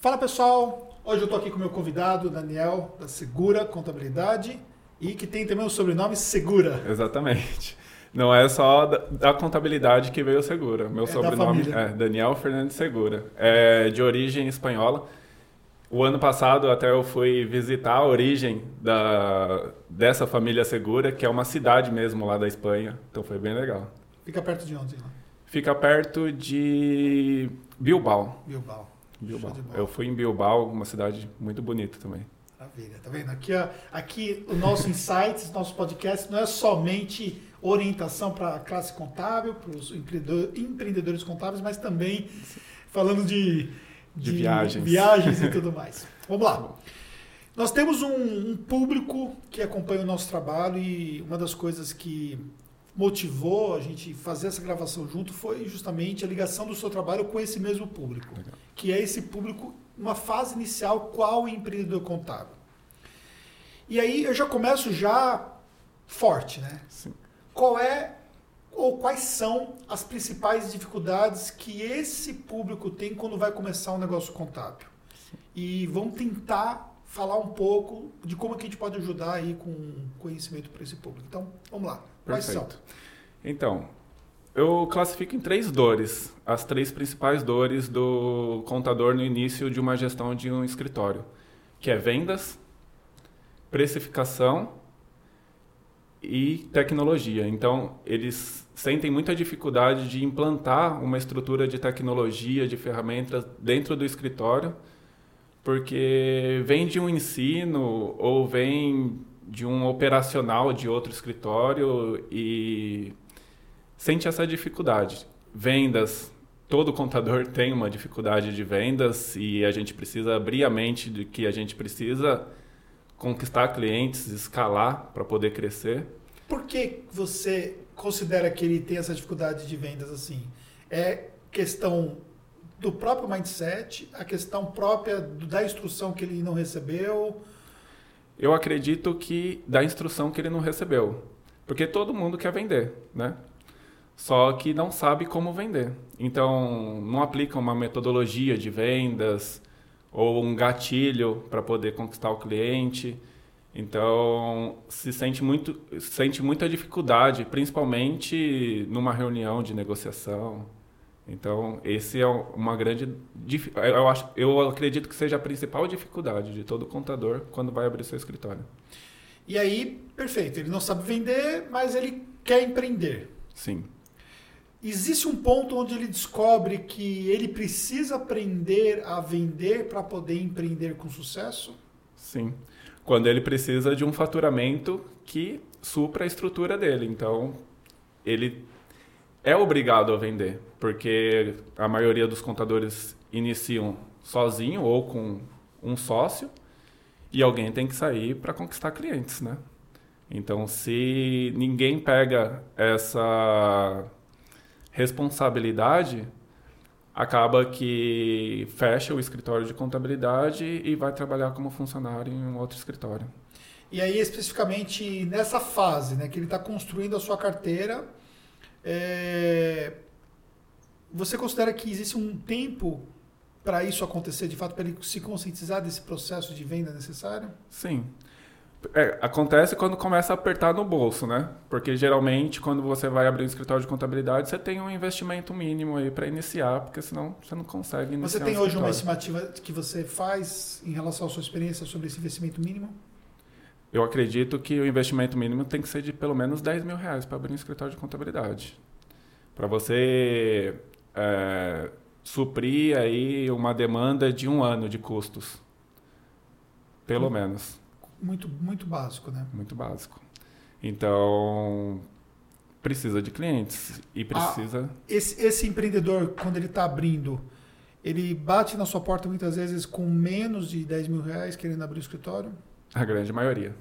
Fala pessoal, hoje eu estou aqui com o meu convidado, Daniel, da Segura Contabilidade, e que tem também o sobrenome Segura. Exatamente. Não é só da, da contabilidade que veio Segura. Meu É sobrenome é Daniel Fernandes Segura. É de origem espanhola. O ano passado até eu fui visitar a origem da, dessa família Segura, que é uma cidade mesmo lá da Espanha. Então foi bem legal. Fica perto de onde? Fica perto de Bilbao. Bilbao. Bilbao. De. Eu fui em Bilbao, uma cidade muito bonita também. Maravilha, tá vendo? Aqui, ó, aqui o nosso Insights, nosso podcast, não é somente orientação para a classe contábil, para os empreendedor- empreendedores contábeis, mas também falando de, De viagens. viagens e tudo mais. Vamos lá. Nós temos um, um público que acompanha o nosso trabalho e uma das coisas que motivou a gente fazer essa gravação junto foi justamente a ligação do seu trabalho com esse mesmo público, Legal. que é esse público, uma fase inicial, qual o empreendedor contábil. E aí eu já começo já forte, né? Sim. Qual é ou quais são as principais dificuldades que esse público tem quando vai começar um negócio contábil? E vamos tentar falar um pouco de como que a gente pode ajudar aí com conhecimento para esse público. Então, vamos lá. Quais são? Perfeito. Então, eu classifico em três dores, as três principais dores do contador no início de uma gestão de um escritório, que é vendas, precificação e tecnologia. Então, eles sentem muita dificuldade de implantar uma estrutura de tecnologia, de ferramentas dentro do escritório, porque vem de um ensino ou vem de um operacional de outro escritório e sente essa dificuldade. Vendas, todo contador tem uma dificuldade de vendas e a gente precisa abrir a mente de que a gente precisa conquistar clientes, escalar para poder crescer. Por que você considera que ele tem essa dificuldade de vendas assim? É questão do próprio mindset, a questão própria da instrução que ele não recebeu? Eu acredito que da instrução que ele não recebeu, porque todo mundo quer vender, né? Só que não sabe como vender. Então, não aplica uma metodologia de vendas ou um gatilho para poder conquistar o cliente. Então, se sente muito sente muita dificuldade, principalmente numa reunião de negociação. Então, esse é uma grande eu acho eu acredito que seja a principal dificuldade de todo contador quando vai abrir seu escritório. E aí, perfeito, ele não sabe vender, mas ele quer empreender. Sim. Existe um ponto onde ele descobre que ele precisa aprender a vender para poder empreender com sucesso? Sim. Quando ele precisa de um faturamento que supra a estrutura dele. Então, ele é obrigado a vender, porque a maioria dos contadores iniciam sozinho ou com um sócio e alguém tem que sair para conquistar clientes, né? Então, se ninguém pega essa responsabilidade, acaba que fecha o escritório de contabilidade e vai trabalhar como funcionário em um outro escritório. E aí, especificamente nessa fase, né, que ele está construindo a sua carteira, é, você considera que existe um tempo para isso acontecer, de fato, para ele se conscientizar desse processo de venda necessário? Sim. É, acontece quando começa a apertar no bolso, né? Porque geralmente quando você vai abrir um escritório de contabilidade, você tem um investimento mínimo aí para iniciar, porque senão você não consegue iniciar Você tem um hoje uma escritório. estimativa que você faz em relação à sua experiência sobre esse investimento mínimo? Eu acredito que o investimento mínimo tem que ser de pelo menos 10 mil reais para abrir um escritório de contabilidade. Para você é, suprir aí uma demanda de um ano de custos. Pelo Hum. menos. Muito, muito básico, né? Muito básico. Então, precisa de clientes e precisa. Esse, esse empreendedor, quando ele está abrindo, ele bate na sua porta muitas vezes com menos de 10 mil reais querendo abrir o escritório? A grande maioria.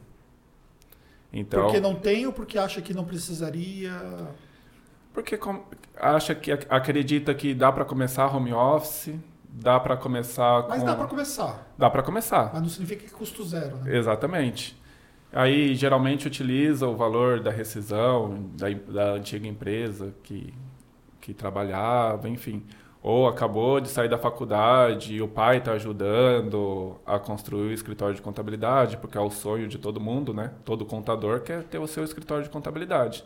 Então, Porque não tem ou porque acha que não precisaria? porque acha que ac- acredita que dá para começar home office, dá para começar Mas com dá para começar. dá para começar. Mas não significa que é custo zero, né? Exatamente. Aí geralmente utiliza o valor da rescisão da, da antiga empresa que, que trabalhava, enfim. Ou acabou de sair da faculdade e o pai está ajudando a construir o escritório de contabilidade, porque é o sonho de todo mundo, né? Todo contador quer ter o seu escritório de contabilidade.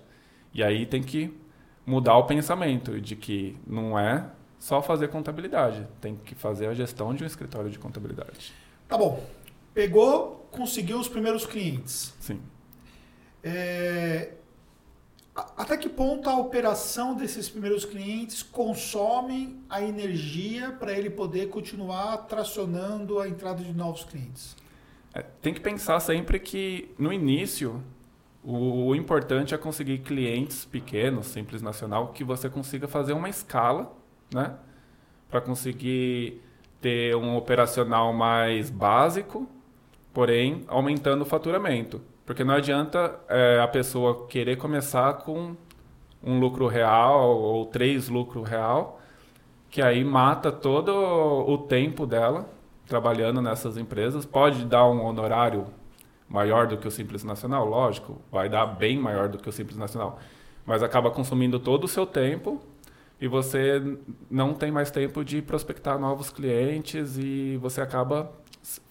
E aí tem que mudar o pensamento de que não é só fazer contabilidade, tem que fazer a gestão de um escritório de contabilidade. Tá bom. Pegou, conseguiu os primeiros clientes. Sim. É, até que ponto a operação desses primeiros clientes consome a energia para ele poder continuar tracionando a entrada de novos clientes? É, tem que pensar sempre que no início o, o importante é conseguir clientes pequenos, simples nacional, que você consiga fazer uma escala, né, para conseguir ter um operacional mais básico, porém aumentando o faturamento. Porque não adianta é, a pessoa querer começar com um lucro real ou três lucros real, que aí mata todo o tempo dela trabalhando nessas empresas. Pode dar um honorário maior do que o Simples Nacional, lógico, vai dar bem maior do que o Simples Nacional, mas acaba consumindo todo o seu tempo e você não tem mais tempo de prospectar novos clientes e você acaba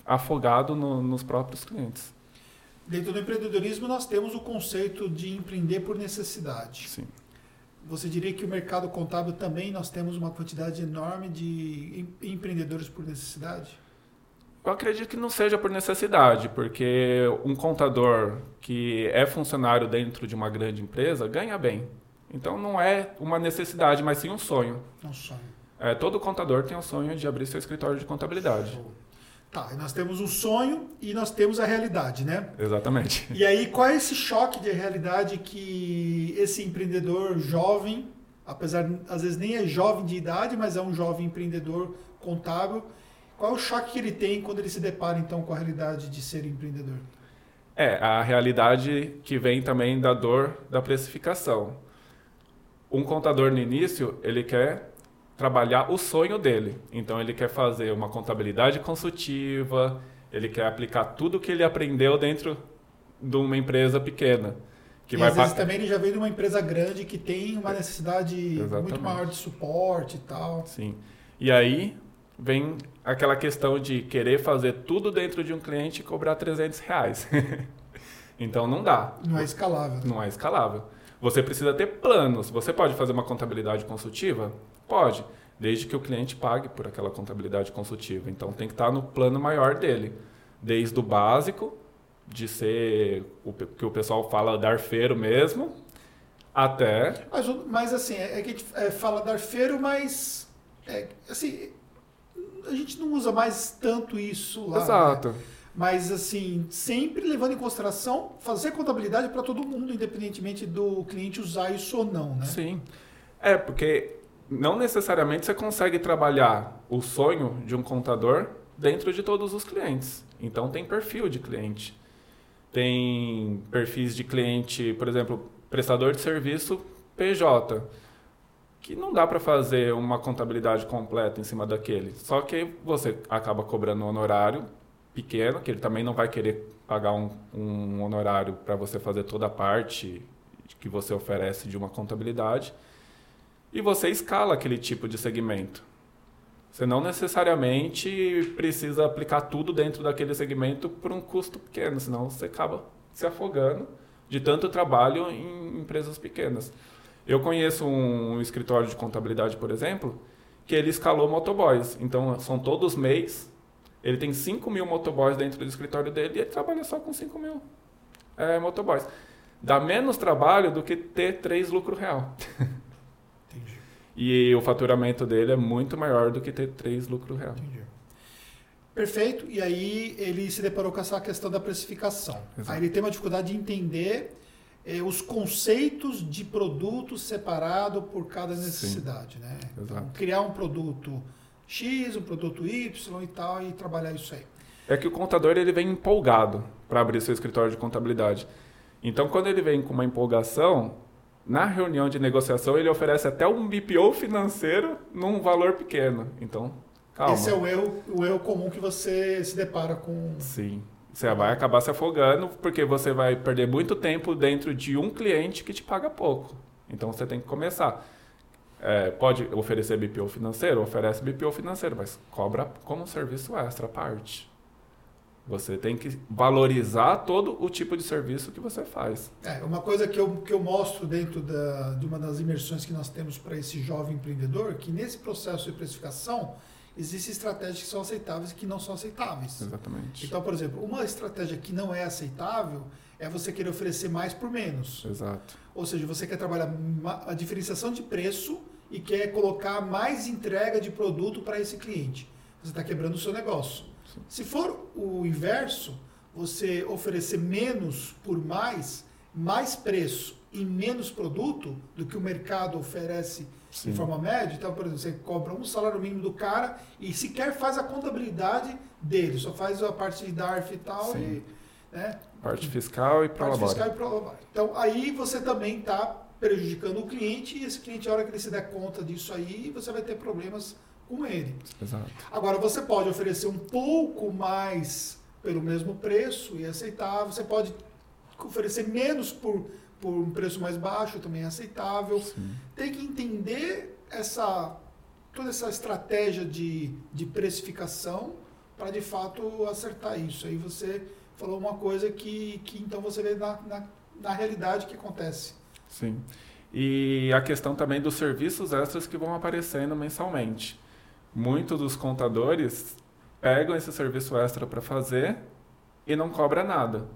afogado no, nos próprios clientes. Dentro do empreendedorismo, nós temos o conceito de empreender por necessidade. Sim. Você diria que o mercado contábil também nós temos uma quantidade enorme de empreendedores por necessidade? Eu acredito que não seja por necessidade, porque um contador que é funcionário dentro de uma grande empresa ganha bem. Então não é uma necessidade, mas sim um sonho. Um sonho. É, todo contador tem o sonho de abrir seu escritório de contabilidade. Show. Tá, nós temos o sonho e nós temos a realidade, né? Exatamente. E aí, qual é esse choque de realidade que esse empreendedor jovem, apesar às vezes nem é jovem de idade, mas é um jovem empreendedor contábil, qual é o choque que ele tem quando ele se depara então com a realidade de ser empreendedor? É, a realidade que vem também da dor da precificação. Um contador no início, ele quer trabalhar o sonho dele. Então ele quer fazer uma contabilidade consultiva, ele quer aplicar tudo que ele aprendeu dentro de uma empresa pequena. Que e vai às vezes também ele já veio de uma empresa grande que tem uma necessidade Exatamente. muito maior de suporte e tal. Sim. E aí vem aquela questão de querer fazer tudo dentro de um cliente e cobrar 300 reais. então não dá. Não é escalável. Não é escalável. Você precisa ter planos. Você pode fazer uma contabilidade consultiva? Pode, desde que o cliente pague por aquela contabilidade consultiva. Então tem que estar no plano maior dele, desde o básico, de ser o que o pessoal fala dar feiro mesmo, até. Mas, mas assim, é, é que a gente é, fala dar feiro, mas é, assim, a gente não usa mais tanto isso lá. Exato. Né? Mas, assim, sempre levando em consideração fazer contabilidade para todo mundo, independentemente do cliente usar isso ou não, né? Sim. É, porque não necessariamente você consegue trabalhar o sonho de um contador dentro de todos os clientes. Então tem perfil de cliente. Tem perfis de cliente, por exemplo, prestador de serviço PJ, que não dá para fazer uma contabilidade completa em cima daquele. Só que você acaba cobrando um honorário pequeno, que ele também não vai querer pagar um, um honorário para você fazer toda a parte que você oferece de uma contabilidade e você escala aquele tipo de segmento. Você não necessariamente precisa aplicar tudo dentro daquele segmento por um custo pequeno, senão você acaba se afogando de tanto trabalho em empresas pequenas. Eu conheço um escritório de contabilidade, por exemplo, que ele escalou motoboys. Então, são todos mês. Ele tem 5 mil motoboys dentro do escritório dele e ele trabalha só com 5 mil é, motoboys. Dá menos trabalho do que ter três lucro real. E o faturamento dele é muito maior do que ter três lucro real. Entendi. Perfeito. E aí ele se deparou com essa questão da precificação. Exato. Aí ele tem uma dificuldade de entender eh, os conceitos de produto separado por cada necessidade. Sim. Né? Então, criar um produto X, um produto Y e tal, e trabalhar isso aí. É que o contador ele vem empolgado para abrir seu escritório de contabilidade. Então, quando ele vem com uma empolgação, na reunião de negociação ele oferece até um BPO financeiro num valor pequeno. Então, calma. Esse é o erro, o erro comum que você se depara com. Sim. Você vai acabar se afogando porque você vai perder muito tempo dentro de um cliente que te paga pouco. Então você tem que começar. É, pode oferecer BPO financeiro? Oferece BPO financeiro, mas cobra como um serviço extra à parte. Você tem que valorizar todo o tipo de serviço que você faz. É, uma coisa que eu, que eu mostro dentro da, de uma das imersões que nós temos para esse jovem empreendedor, que nesse processo de precificação, existem estratégias que são aceitáveis e que não são aceitáveis. Exatamente. Então, por exemplo, uma estratégia que não é aceitável é você querer oferecer mais por menos. Exato. Ou seja, você quer trabalhar a diferenciação de preço e quer colocar mais entrega de produto para esse cliente. Você está quebrando o seu negócio. Sim. Se for o inverso, você oferecer menos por mais, mais preço e menos produto do que o mercado oferece Sim. de forma média. Então, por exemplo, você cobra um salário mínimo do cara e sequer faz a contabilidade dele, só faz a parte de DARF e tal. E, né? Parte fiscal e prolabore. Parte fiscal e prolabore. Então, aí você também está prejudicando o cliente e esse cliente, a hora que ele se der conta disso aí, você vai ter problemas com ele. Exato. Agora, você pode oferecer um pouco mais pelo mesmo preço e aceitar. Você pode oferecer menos por, por um preço mais baixo, também é aceitável. Sim. Tem que entender essa toda essa estratégia de, de precificação para de fato acertar isso. Aí você falou uma coisa que, que então você vê na, na, na realidade que acontece. Sim. E a questão também dos serviços extras que vão aparecendo mensalmente. Muitos dos contadores pegam esse serviço extra para fazer e não cobra nada.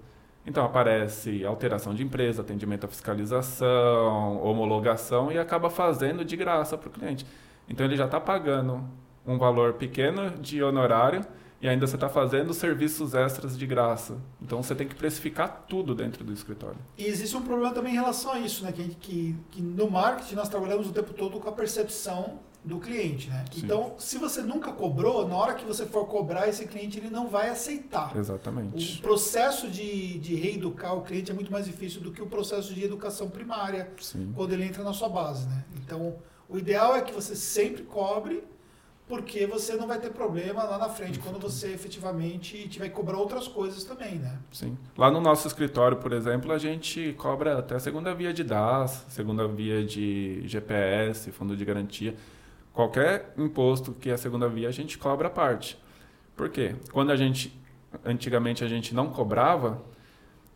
Então aparece alteração de empresa, atendimento à fiscalização, homologação e acaba fazendo de graça para o cliente. Então ele já está pagando um valor pequeno de honorário e ainda você está fazendo serviços extras de graça. Então você tem que precificar tudo dentro do escritório. E existe um problema também em relação a isso, né? Que, que, que no marketing nós trabalhamos o tempo todo com a percepção do cliente, né? Sim. Então, se você nunca cobrou, na hora que você for cobrar, esse cliente ele não vai aceitar. Exatamente. O processo de, de reeducar o cliente é muito mais difícil do que o processo de educação primária, Sim. quando ele entra na sua base, né? Então, o ideal é que você sempre cobre porque você não vai ter problema lá na frente quando você efetivamente tiver que cobrar outras coisas também, né? Sim. Lá no nosso escritório, por exemplo, a gente cobra até a segunda via de DAS, segunda via de GPS, fundo de garantia. Qualquer imposto que é a segunda via, a gente cobra a parte. Por quê? Quando a gente, antigamente a gente não cobrava,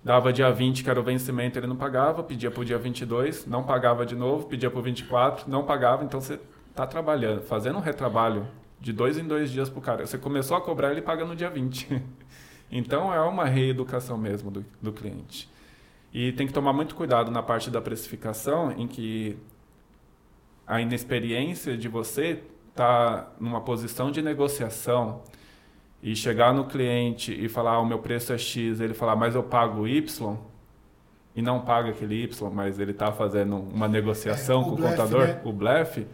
dava dia 20, que era o vencimento, ele não pagava, pedia para o dia 22, não pagava de novo, pedia para o 24, não pagava, então você está trabalhando, fazendo um retrabalho de dois em dois dias para o cara. Você começou a cobrar, ele paga no dia 20. então é uma reeducação mesmo do, do cliente. E tem que tomar muito cuidado na parte da precificação, em que a inexperiência de você tá numa posição de negociação e chegar no cliente e falar ah, o meu preço é X, ele falar mas eu pago Y e não paga aquele Y, mas ele está fazendo uma negociação é, com o contador, né? o blefe,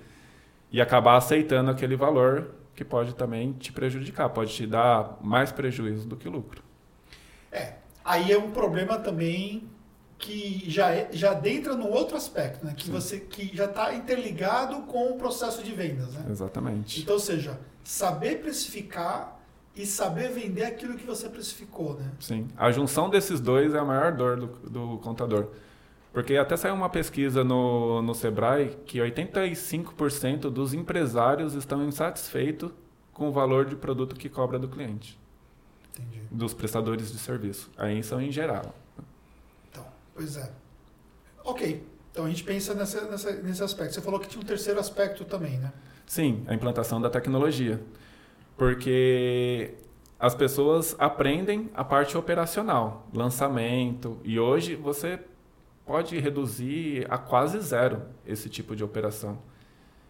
e acabar aceitando aquele valor que pode também te prejudicar, pode te dar mais prejuízo do que lucro. É, aí é um problema também que já, é, já adentra no outro aspecto, né? que, você, que já está interligado com o processo de vendas. Né? Exatamente. Então, ou seja, saber precificar e saber vender aquilo que você precificou. Né? Sim, a junção desses dois é a maior dor do, do contador. Porque até saiu uma pesquisa no, no Sebrae que 85% dos empresários estão insatisfeitos com o valor de produto que cobra do cliente. Entendi. Dos prestadores de serviço. Aí são em geral. Pois é. Ok. Então a gente pensa nessa, nessa, nesse aspecto. Você falou que tinha um terceiro aspecto também, né? Sim, a implantação da tecnologia. Porque as pessoas aprendem a parte operacional, lançamento, e hoje você pode reduzir a quase zero esse tipo de operação.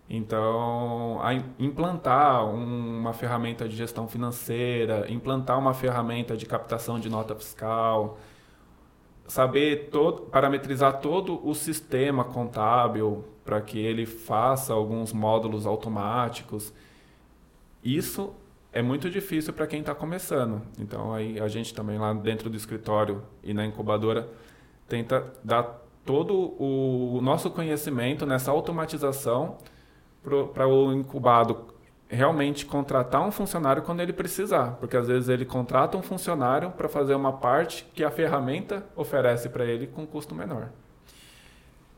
Então, implantar uma ferramenta de gestão financeira, implantar uma ferramenta de captação de nota fiscal, saber todo, parametrizar todo o sistema contábil para que ele faça alguns módulos automáticos. Isso é muito difícil para quem está começando. Então, aí a gente também lá dentro do escritório e na incubadora tenta dar todo o nosso conhecimento nessa automatização para o incubado realmente contratar um funcionário quando ele precisar, porque às vezes ele contrata um funcionário para fazer uma parte que a ferramenta oferece para ele com custo menor.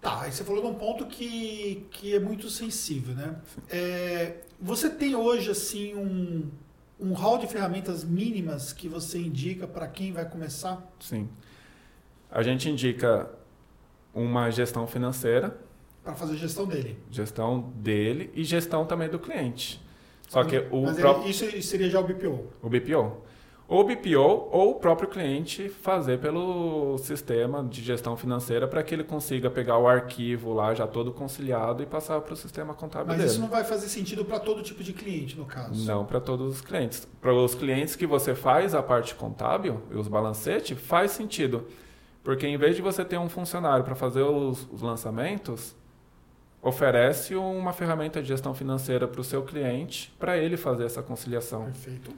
Tá, aí você falou de um ponto que, que é muito sensível, né? É, você tem hoje, assim, um, um hall de ferramentas mínimas que você indica para quem vai começar? Sim. A gente indica uma gestão financeira. Para fazer gestão dele. Gestão dele e gestão também do cliente. Só que o Mas próprio... isso seria já o BPO? O BPO. Ou o BPO ou o próprio cliente fazer pelo sistema de gestão financeira para que ele consiga pegar o arquivo lá já todo conciliado e passar para o sistema contábil Mas dele. isso não vai fazer sentido para todo tipo de cliente, no caso? Não para todos os clientes. Para os clientes que você faz a parte contábil e os balancetes, faz sentido. Porque em vez de você ter um funcionário para fazer os, os lançamentos, oferece uma ferramenta de gestão financeira para o seu cliente para ele fazer essa conciliação. Perfeito.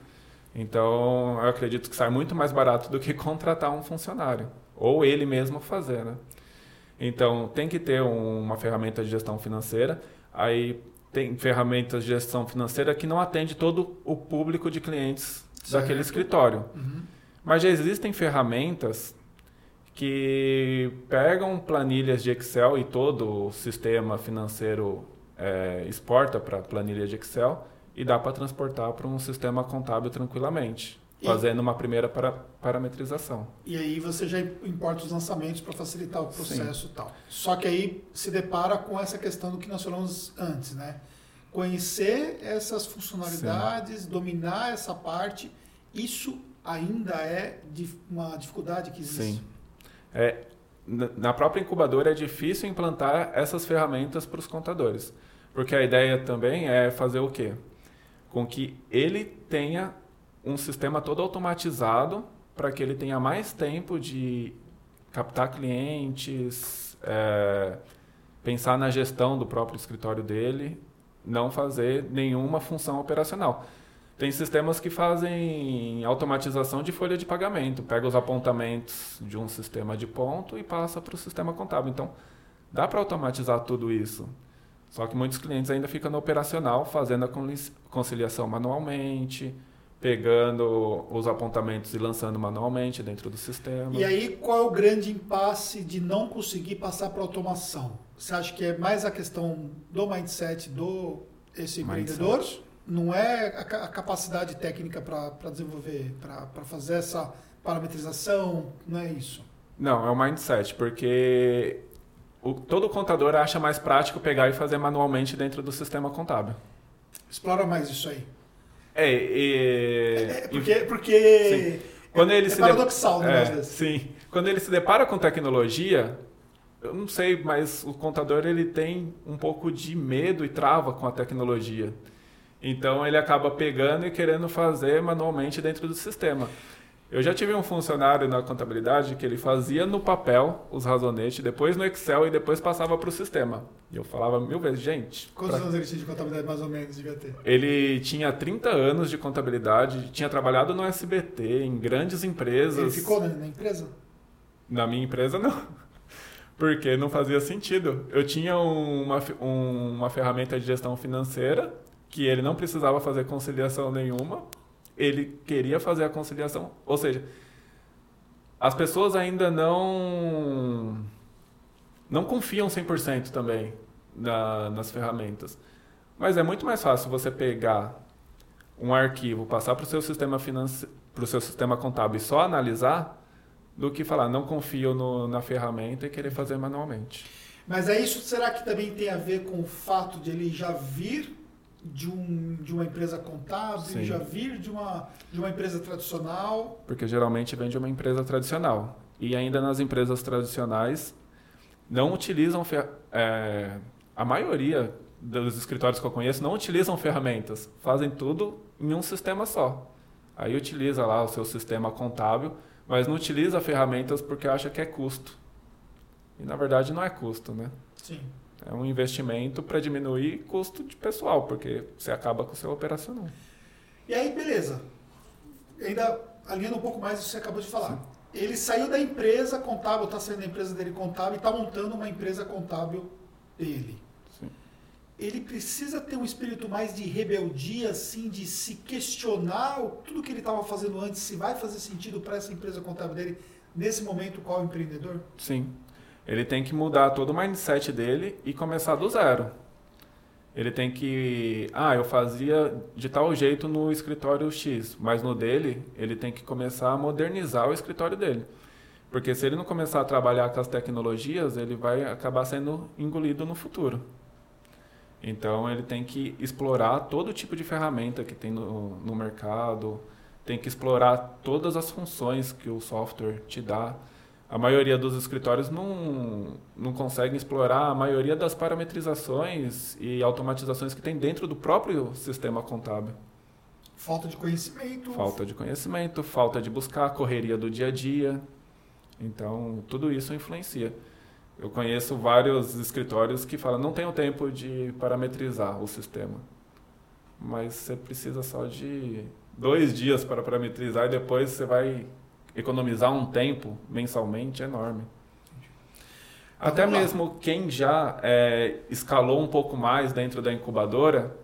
Então, eu acredito que sai muito mais barato do que contratar um funcionário ou ele mesmo fazer, né? Então, tem que ter um, uma ferramenta de gestão financeira. Aí tem ferramentas de gestão financeira que não atende todo o público de clientes Certo. daquele escritório. Uhum. Mas já existem ferramentas que pegam planilhas de Excel e todo o sistema financeiro é, exporta para planilha de Excel e dá para transportar para um sistema contábil tranquilamente, E- fazendo uma primeira para, parametrização. E aí você já importa os lançamentos para facilitar o processo e tal. Só que aí se depara com essa questão do que nós falamos antes, né? Conhecer essas funcionalidades, dominar essa parte, isso ainda é uma dificuldade que existe. Sim. É, na- própria incubadora é difícil implantar essas ferramentas para os contadores, porque a ideia também é fazer o quê? Com que ele tenha um sistema todo automatizado para que ele tenha mais tempo de captar clientes, é, pensar na gestão do próprio escritório dele, não fazer nenhuma função operacional. Tem sistemas que fazem automatização de folha de pagamento, pega os apontamentos de um sistema de ponto e passa para o sistema contábil. Então, dá para automatizar tudo isso. Só que muitos clientes ainda ficam no operacional, fazendo a conciliação manualmente, pegando os apontamentos e lançando manualmente dentro do sistema. E aí, qual é o grande impasse de não conseguir passar para automação? Você acha que é mais a questão do mindset do esse Mindset. empreendedor? Não é a, ca- a capacidade técnica para desenvolver, para fazer essa parametrização? Não é isso? Não, é o mindset, porque o, todo contador acha mais prático pegar e fazer manualmente dentro do sistema contábil. Explora mais isso aí. É, e, É porque, porque Quando ele é se de- paradoxal um É, negócio desse. sim. Quando ele se depara com tecnologia, eu não sei, mas o contador ele tem um pouco de medo e trava com a tecnologia. Então ele acaba pegando e querendo fazer manualmente dentro do sistema. Eu já tive um funcionário na contabilidade que ele fazia no papel os razonetes, depois no Excel e depois passava para o sistema. E eu falava mil vezes, gente. Quantos pra- anos ele tinha de contabilidade mais ou menos devia ter? Ele tinha 30 anos de contabilidade, tinha trabalhado no SBT, em grandes empresas. Ele ficou na, empresa? Na minha empresa, não. Porque não fazia sentido. Eu tinha uma, um- uma ferramenta de gestão financeira que ele não precisava fazer conciliação nenhuma. Ele queria fazer a conciliação. Ou seja, as pessoas ainda não não confiam 100% também na, nas ferramentas. Mas é muito mais fácil você pegar um arquivo, passar para o seu sistema finance... para o seu sistema contábil e só analisar do que falar não confio no- na ferramenta e querer fazer manualmente. Mas é isso, será que também tem a ver com o fato de ele já vir de, um, de uma empresa contábil, Sim. já vir de uma, de uma empresa tradicional? Porque geralmente vem de uma empresa tradicional. E ainda nas empresas tradicionais não utilizam é, a maioria dos escritórios que eu conheço não utilizam ferramentas, fazem tudo em um sistema só. Aí utiliza lá o seu sistema contábil, mas não utiliza ferramentas porque acha que é custo. E na verdade não é custo, né? Sim. É um investimento para diminuir custo de pessoal, porque você acaba com o seu operacional. E aí, beleza. Ainda alinhando um pouco mais isso que você acabou de falar. Ele saiu da empresa contábil, está saindo da empresa dele contábil e está montando uma empresa contábil dele. Sim. Ele precisa ter um espírito mais de rebeldia, assim, de se questionar o- tudo que ele estava fazendo antes, se vai fazer sentido para essa empresa contábil dele nesse momento qual empreendedor? Sim. Ele tem que mudar todo o mindset dele e começar do zero. Ele tem que. Ah, eu fazia de tal jeito no escritório X, mas no dele, ele tem que começar a modernizar o escritório dele. Porque se ele não começar a trabalhar com as tecnologias, ele vai acabar sendo engolido no futuro. Então ele tem que explorar todo tipo de ferramenta que tem no, no mercado, tem que explorar todas as funções que o software te dá. A maioria dos escritórios não, não consegue explorar a maioria das parametrizações e automatizações que tem dentro do próprio sistema contábil. Falta de conhecimento. Falta de conhecimento, falta de buscar a correria do dia a dia. Então, tudo isso influencia. Eu conheço vários escritórios que falam, não tenho tempo de parametrizar o sistema. Mas você precisa só de dois dias para parametrizar e depois você vai economizar um tempo mensalmente enorme. Até mesmo quem já é, escalou um pouco mais dentro da incubadora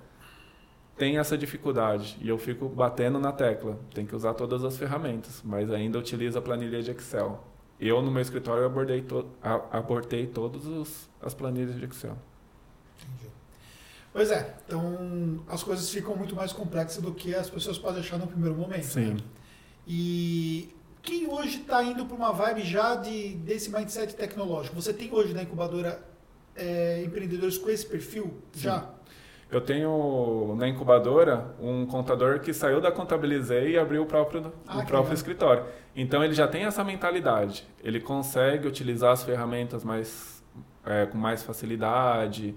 tem essa dificuldade. E eu fico batendo na tecla. Tem que usar todas as ferramentas, mas ainda utiliza a planilha de Excel. Eu, no meu escritório, abordei, to abortei todas as planilhas de Excel. Entendi. Pois é, então as coisas ficam muito mais complexas do que as pessoas podem achar no primeiro momento. Sim. Né? E quem hoje está indo para uma vibe já de, desse mindset tecnológico? Você tem hoje na incubadora é, empreendedores com esse perfil Sim. já? Eu tenho na incubadora um contador que saiu da Contabilizei e abriu o próprio, ah, o próprio escritório. Então ele já tem essa mentalidade. Ele consegue utilizar as ferramentas mais, é, com mais facilidade.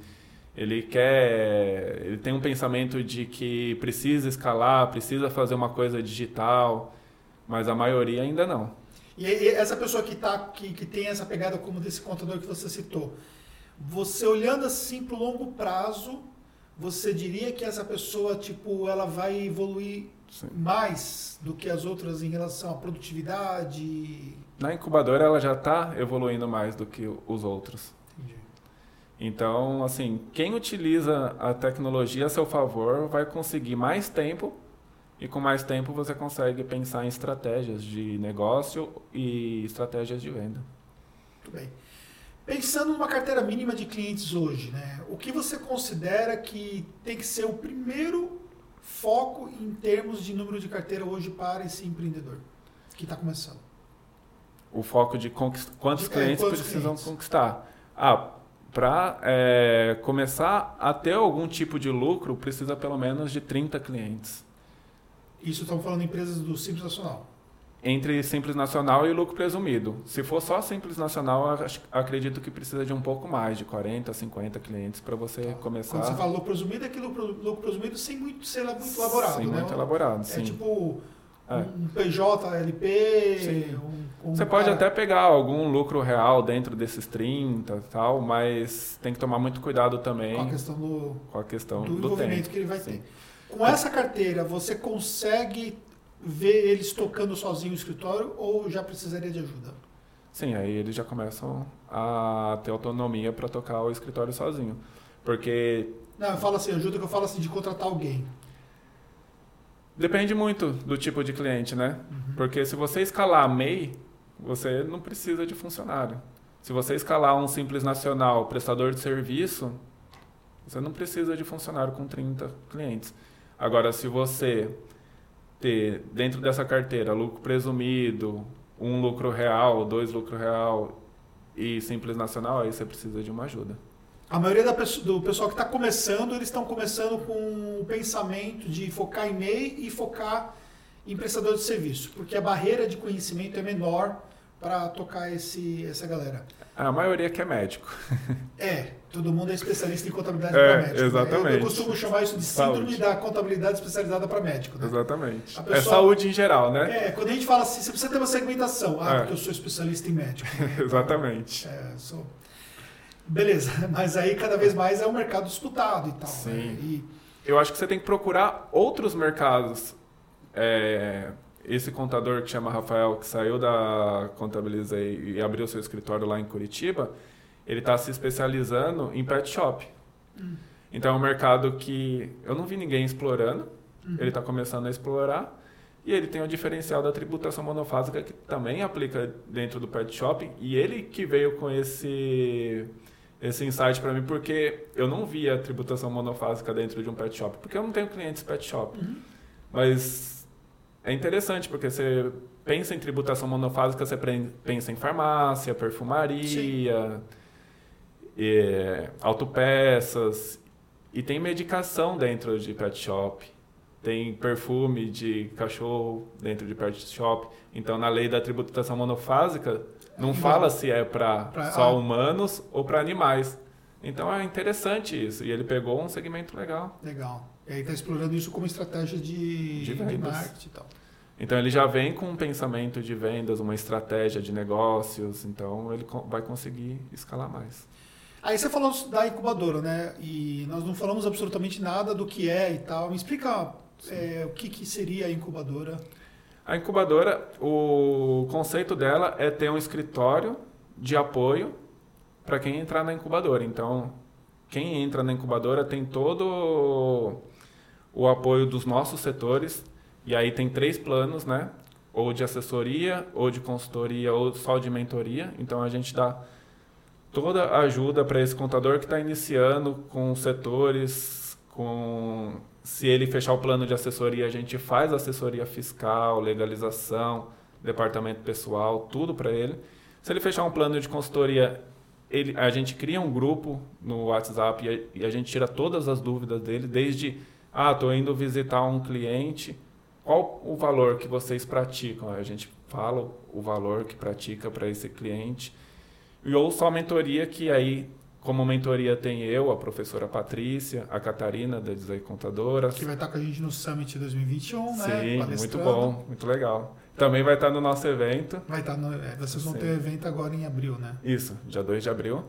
Ele quer. Ele tem um pensamento de que precisa escalar, precisa fazer uma coisa digital, mas a maioria ainda não. E essa pessoa que, tá, que, que tem essa pegada como desse contador que você citou, você olhando assim para o longo prazo, você diria que essa pessoa, tipo, ela vai evoluir Sim. mais do que as outras em relação à produtividade? Na incubadora ela já está evoluindo mais do que os outros. Entendi. Então, assim, quem utiliza a tecnologia a seu favor vai conseguir mais tempo e com mais tempo você consegue pensar em estratégias de negócio e estratégias de venda. Muito bem. Pensando numa carteira mínima de clientes hoje, né, o que você considera que tem que ser o primeiro foco em termos de número de carteira hoje para esse empreendedor que está começando? O foco de conquist... quantos de, é, clientes quantos precisam clientes? conquistar? Ah, para é, começar a ter algum tipo de lucro, precisa pelo menos de 30 clientes. Isso estamos falando de empresas do Simples Nacional entre Simples Nacional e lucro presumido. Se for só Simples Nacional, acredito que precisa de um pouco mais, de 40, 50 clientes para você tá. começar. Quando você fala lucro presumido, é que lucro, presumido sem muito ser muito elaborado, sem né? muito elaborado, é sim. tipo é. um PJ, LP, um, um Você pode até pegar algum lucro real dentro desses 30 tal, mas tem que tomar muito cuidado também com a questão do, com a questão do, do envolvimento tempo. que ele vai sim. ter. Com essa carteira, você consegue ver eles tocando sozinho o escritório ou já precisaria de ajuda? Sim, aí eles já começam a ter autonomia para tocar o escritório sozinho. Porque. Não, eu falo assim, ajuda que eu falo assim de contratar alguém. Depende muito do tipo de cliente, né? Uhum. Porque se você escalar a MEI, você não precisa de funcionário. Se você escalar um simples nacional prestador de serviço, você não precisa de funcionário com 30 clientes. Agora, se você ter dentro dessa carteira lucro presumido, um lucro real, dois lucro real e simples nacional, aí você precisa de uma ajuda. A maioria pessoa, do pessoal que está começando, eles estão começando com o pensamento de focar em MEI e focar em prestador de serviço, porque a barreira de conhecimento é menor para tocar esse, essa galera. A maioria que é médico. É, todo mundo é especialista em contabilidade é, para médico. Exatamente. Né? Eu, eu, costumo chamar isso de síndrome saúde. da contabilidade especializada para médico. Né? Exatamente. Pessoa, é saúde em geral, né? É, quando a gente fala assim, você precisa ter uma segmentação. Ah, é. porque eu sou especialista em médico. Exatamente. É, sou. Beleza, mas aí cada vez mais é um mercado disputado e tal. Sim. Né? E... Eu acho que você tem que procurar outros mercados. É, esse contador que chama Rafael, que saiu da Contabilizei e abriu seu escritório lá em Curitiba, ele está se especializando em pet shop. Hum. Então é um mercado que eu não vi ninguém explorando, uhum. ele está começando a explorar E ele tem o diferencial da tributação monofásica que também aplica dentro do pet shop. E ele que veio com esse esse insight para mim porque eu não via a tributação monofásica dentro de um pet shop, porque eu não tenho clientes pet shop. Uhum. Mas é interessante porque você pensa em tributação monofásica, você pensa em farmácia, perfumaria, e, autopeças e tem medicação dentro de pet shop. Tem perfume de cachorro dentro de pet shop. Então, na lei da tributação monofásica, não fala se é para só ah. humanos ou para animais. Então é interessante isso. E ele pegou um segmento legal. Legal. E aí está explorando isso como estratégia de, de, de marketing e tal. Então ele já vem com um pensamento de vendas, uma estratégia de negócios. Então ele vai conseguir escalar mais. Aí você falou da incubadora, né? E nós não falamos absolutamente nada do que é e tal. Me explica é, o que, que seria a incubadora. A incubadora, o conceito dela é ter um escritório de apoio para quem entrar na incubadora. Então, quem entra na incubadora tem todo o apoio dos nossos setores. E aí tem três planos, né? Ou de assessoria, ou de consultoria, ou só de mentoria. Então a gente dá toda a ajuda para esse contador que está iniciando com setores, com se ele fechar o plano de assessoria, a gente faz assessoria fiscal, legalização, departamento pessoal, tudo para ele. Se ele fechar um plano de consultoria, ele, a gente cria um grupo no WhatsApp e a, e a gente tira todas as dúvidas dele, desde ah, estou indo visitar um cliente, qual o valor que vocês praticam? A gente fala o valor que pratica para esse cliente e ou só mentoria, que aí, como mentoria, tem eu, a professora Patrícia, a Catarina, da Design Contadora. Que vai estar com a gente no Summit 2021, Sim, né? Sim, muito bom, muito legal. Também vai estar no nosso evento. Vai estar no, é, vocês vão Sim. ter evento agora em abril, né? Isso, dia 2 de abril.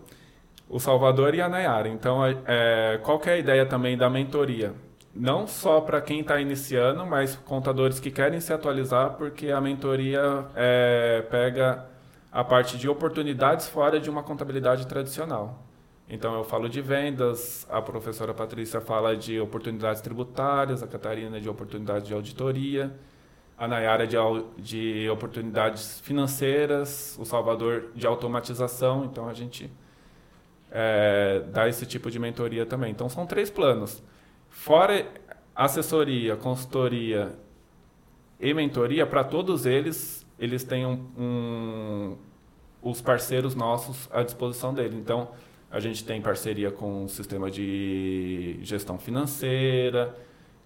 O Salvador e a Nayara. Então, é, qual é a ideia também da mentoria? Não só para quem está iniciando, mas contadores que querem se atualizar, porque a mentoria é, pega a parte de oportunidades fora de uma contabilidade tradicional. Então, eu falo de vendas, a professora Patrícia fala de oportunidades tributárias, a Catarina de oportunidades de auditoria, a Nayara de, de oportunidades financeiras, o Salvador de automatização. Então, a gente é, dá esse tipo de mentoria também. Então, são três planos. Fora assessoria, consultoria e mentoria, para todos eles eles têm um, um, os parceiros nossos à disposição dele. Então, a gente tem parceria com o sistema de gestão financeira,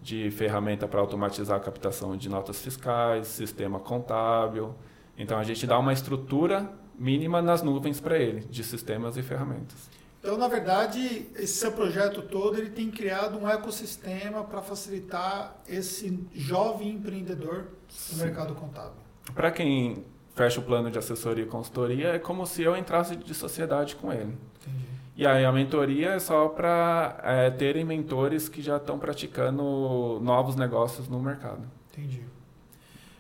de ferramenta para automatizar a captação de notas fiscais, sistema contábil. Então, a gente dá uma estrutura mínima nas nuvens para ele, de sistemas e ferramentas. Então, na verdade, esse seu projeto todo ele tem criado um ecossistema para facilitar esse jovem empreendedor no mercado contábil para quem fecha o plano de assessoria e consultoria, é como se eu entrasse de sociedade com ele. Entendi. E aí a mentoria é só para é, terem mentores que já estão praticando novos negócios no mercado. Entendi.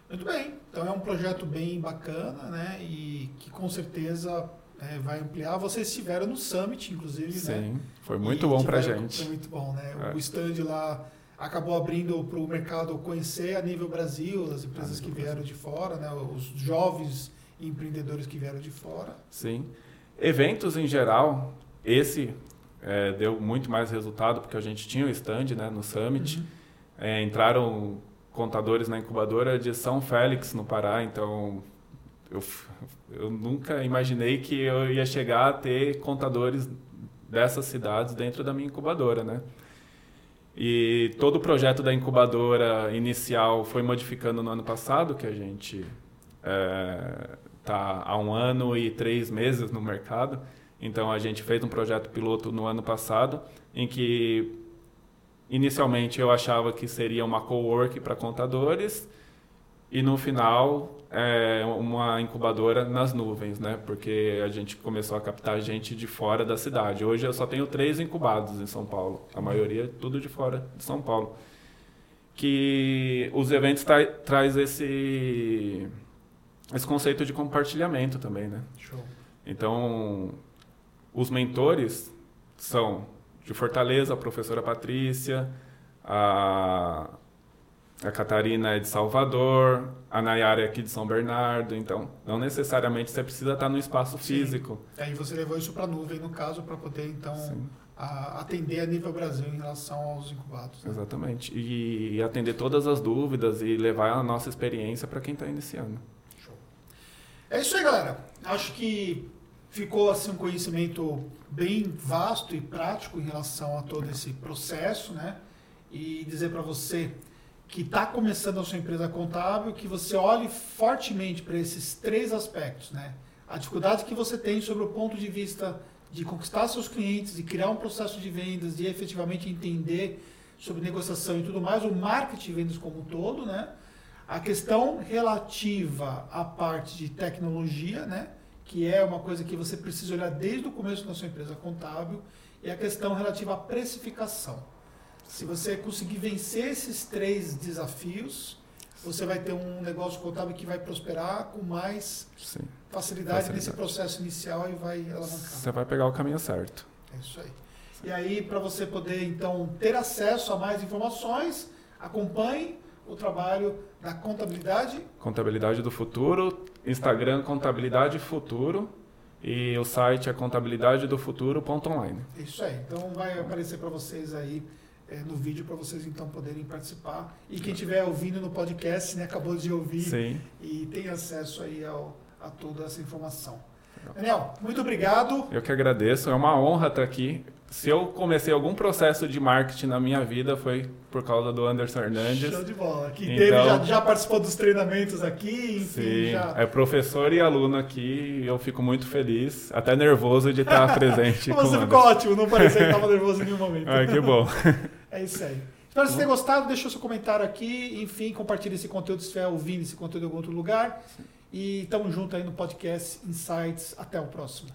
Muito bem. Então é um projeto bem bacana, né? E que com certeza é, vai ampliar. Vocês estiveram no Summit, inclusive, Sim, né? Sim, foi muito e bom para gente. Foi muito bom, né? É. O stand lá acabou abrindo para o mercado conhecer a nível Brasil as empresas que vieram de fora, né? os jovens empreendedores que vieram de fora. Sim. Eventos em geral, esse é, deu muito mais resultado porque a gente tinha o stand né, no Summit. Uhum. É, entraram contadores na incubadora de São Félix, no Pará, então eu, eu nunca imaginei que eu ia chegar a ter contadores dessas cidades dentro da minha incubadora, né? E todo o projeto da incubadora inicial foi modificando no ano passado, que a gente está é, há um ano e três meses no mercado. Então a gente fez um projeto piloto no ano passado, em que inicialmente eu achava que seria uma co-work para contadores, e no final é, uma incubadora nas nuvens, né? Porque a gente começou a captar gente de fora da cidade. Hoje eu só tenho três incubados em São Paulo. A maioria tudo de fora de São Paulo. Que os eventos tra traz esse esse conceito de compartilhamento também, né? Show. Então, os mentores são de Fortaleza, a professora Patrícia, a A Catarina é de Salvador, a Nayara é aqui de São Bernardo, então não necessariamente você precisa estar no espaço físico. Sim. Aí você levou isso para a nuvem, no caso, para poder então a, atender a nível Brasil em relação aos incubados. Né? Exatamente. E, e, atender todas as dúvidas e levar a nossa experiência para quem está iniciando. Show. É isso aí, galera. Acho que ficou assim um conhecimento bem vasto e prático em relação a todo esse processo, né? E dizer para você que está começando a sua empresa contábil, que você olhe fortemente para esses três aspectos, né? A dificuldade que você tem sobre o ponto de vista de conquistar seus clientes, de criar um processo de vendas, de efetivamente entender sobre negociação e tudo mais, o marketing de vendas como um todo, né? A questão relativa à parte de tecnologia, né? Que é uma coisa que você precisa olhar desde o começo da sua empresa contábil, e a questão relativa à precificação. Se você conseguir vencer esses três desafios, você vai ter um negócio contábil que vai prosperar com mais. Facilidade, facilidade nesse processo inicial e vai alavancar. Você vai pegar o caminho certo. É isso aí. E aí, para você poder, então, ter acesso a mais informações, acompanhe o trabalho da contabilidade. Contabilidade do Futuro, Instagram Contabilidade Futuro e o site é contabilidadedofuturo.online. Isso aí. Então vai aparecer para vocês aí é, no vídeo para vocês então poderem participar. E quem estiver ouvindo no podcast, né, acabou de ouvir Sim. e tem acesso aí ao, a toda essa informação. Daniel, muito obrigado. Eu que agradeço, é uma honra estar aqui. Se eu comecei algum processo de marketing na minha vida foi por causa do Anderson Hernandes. Show de bola. Que então, teve, já, já, participou dos treinamentos aqui, enfim. Sim, já... é professor e aluno aqui eu fico muito feliz, até nervoso de estar presente. Você ficou ótimo, não parecia que estava nervoso em nenhum momento. Ah, que bom. é isso aí. Espero que você tenha gostado, deixa o seu comentário aqui, enfim, compartilhe esse conteúdo se estiver ouvindo esse conteúdo em algum outro lugar. E estamos juntos aí no podcast Insights. Até o próximo.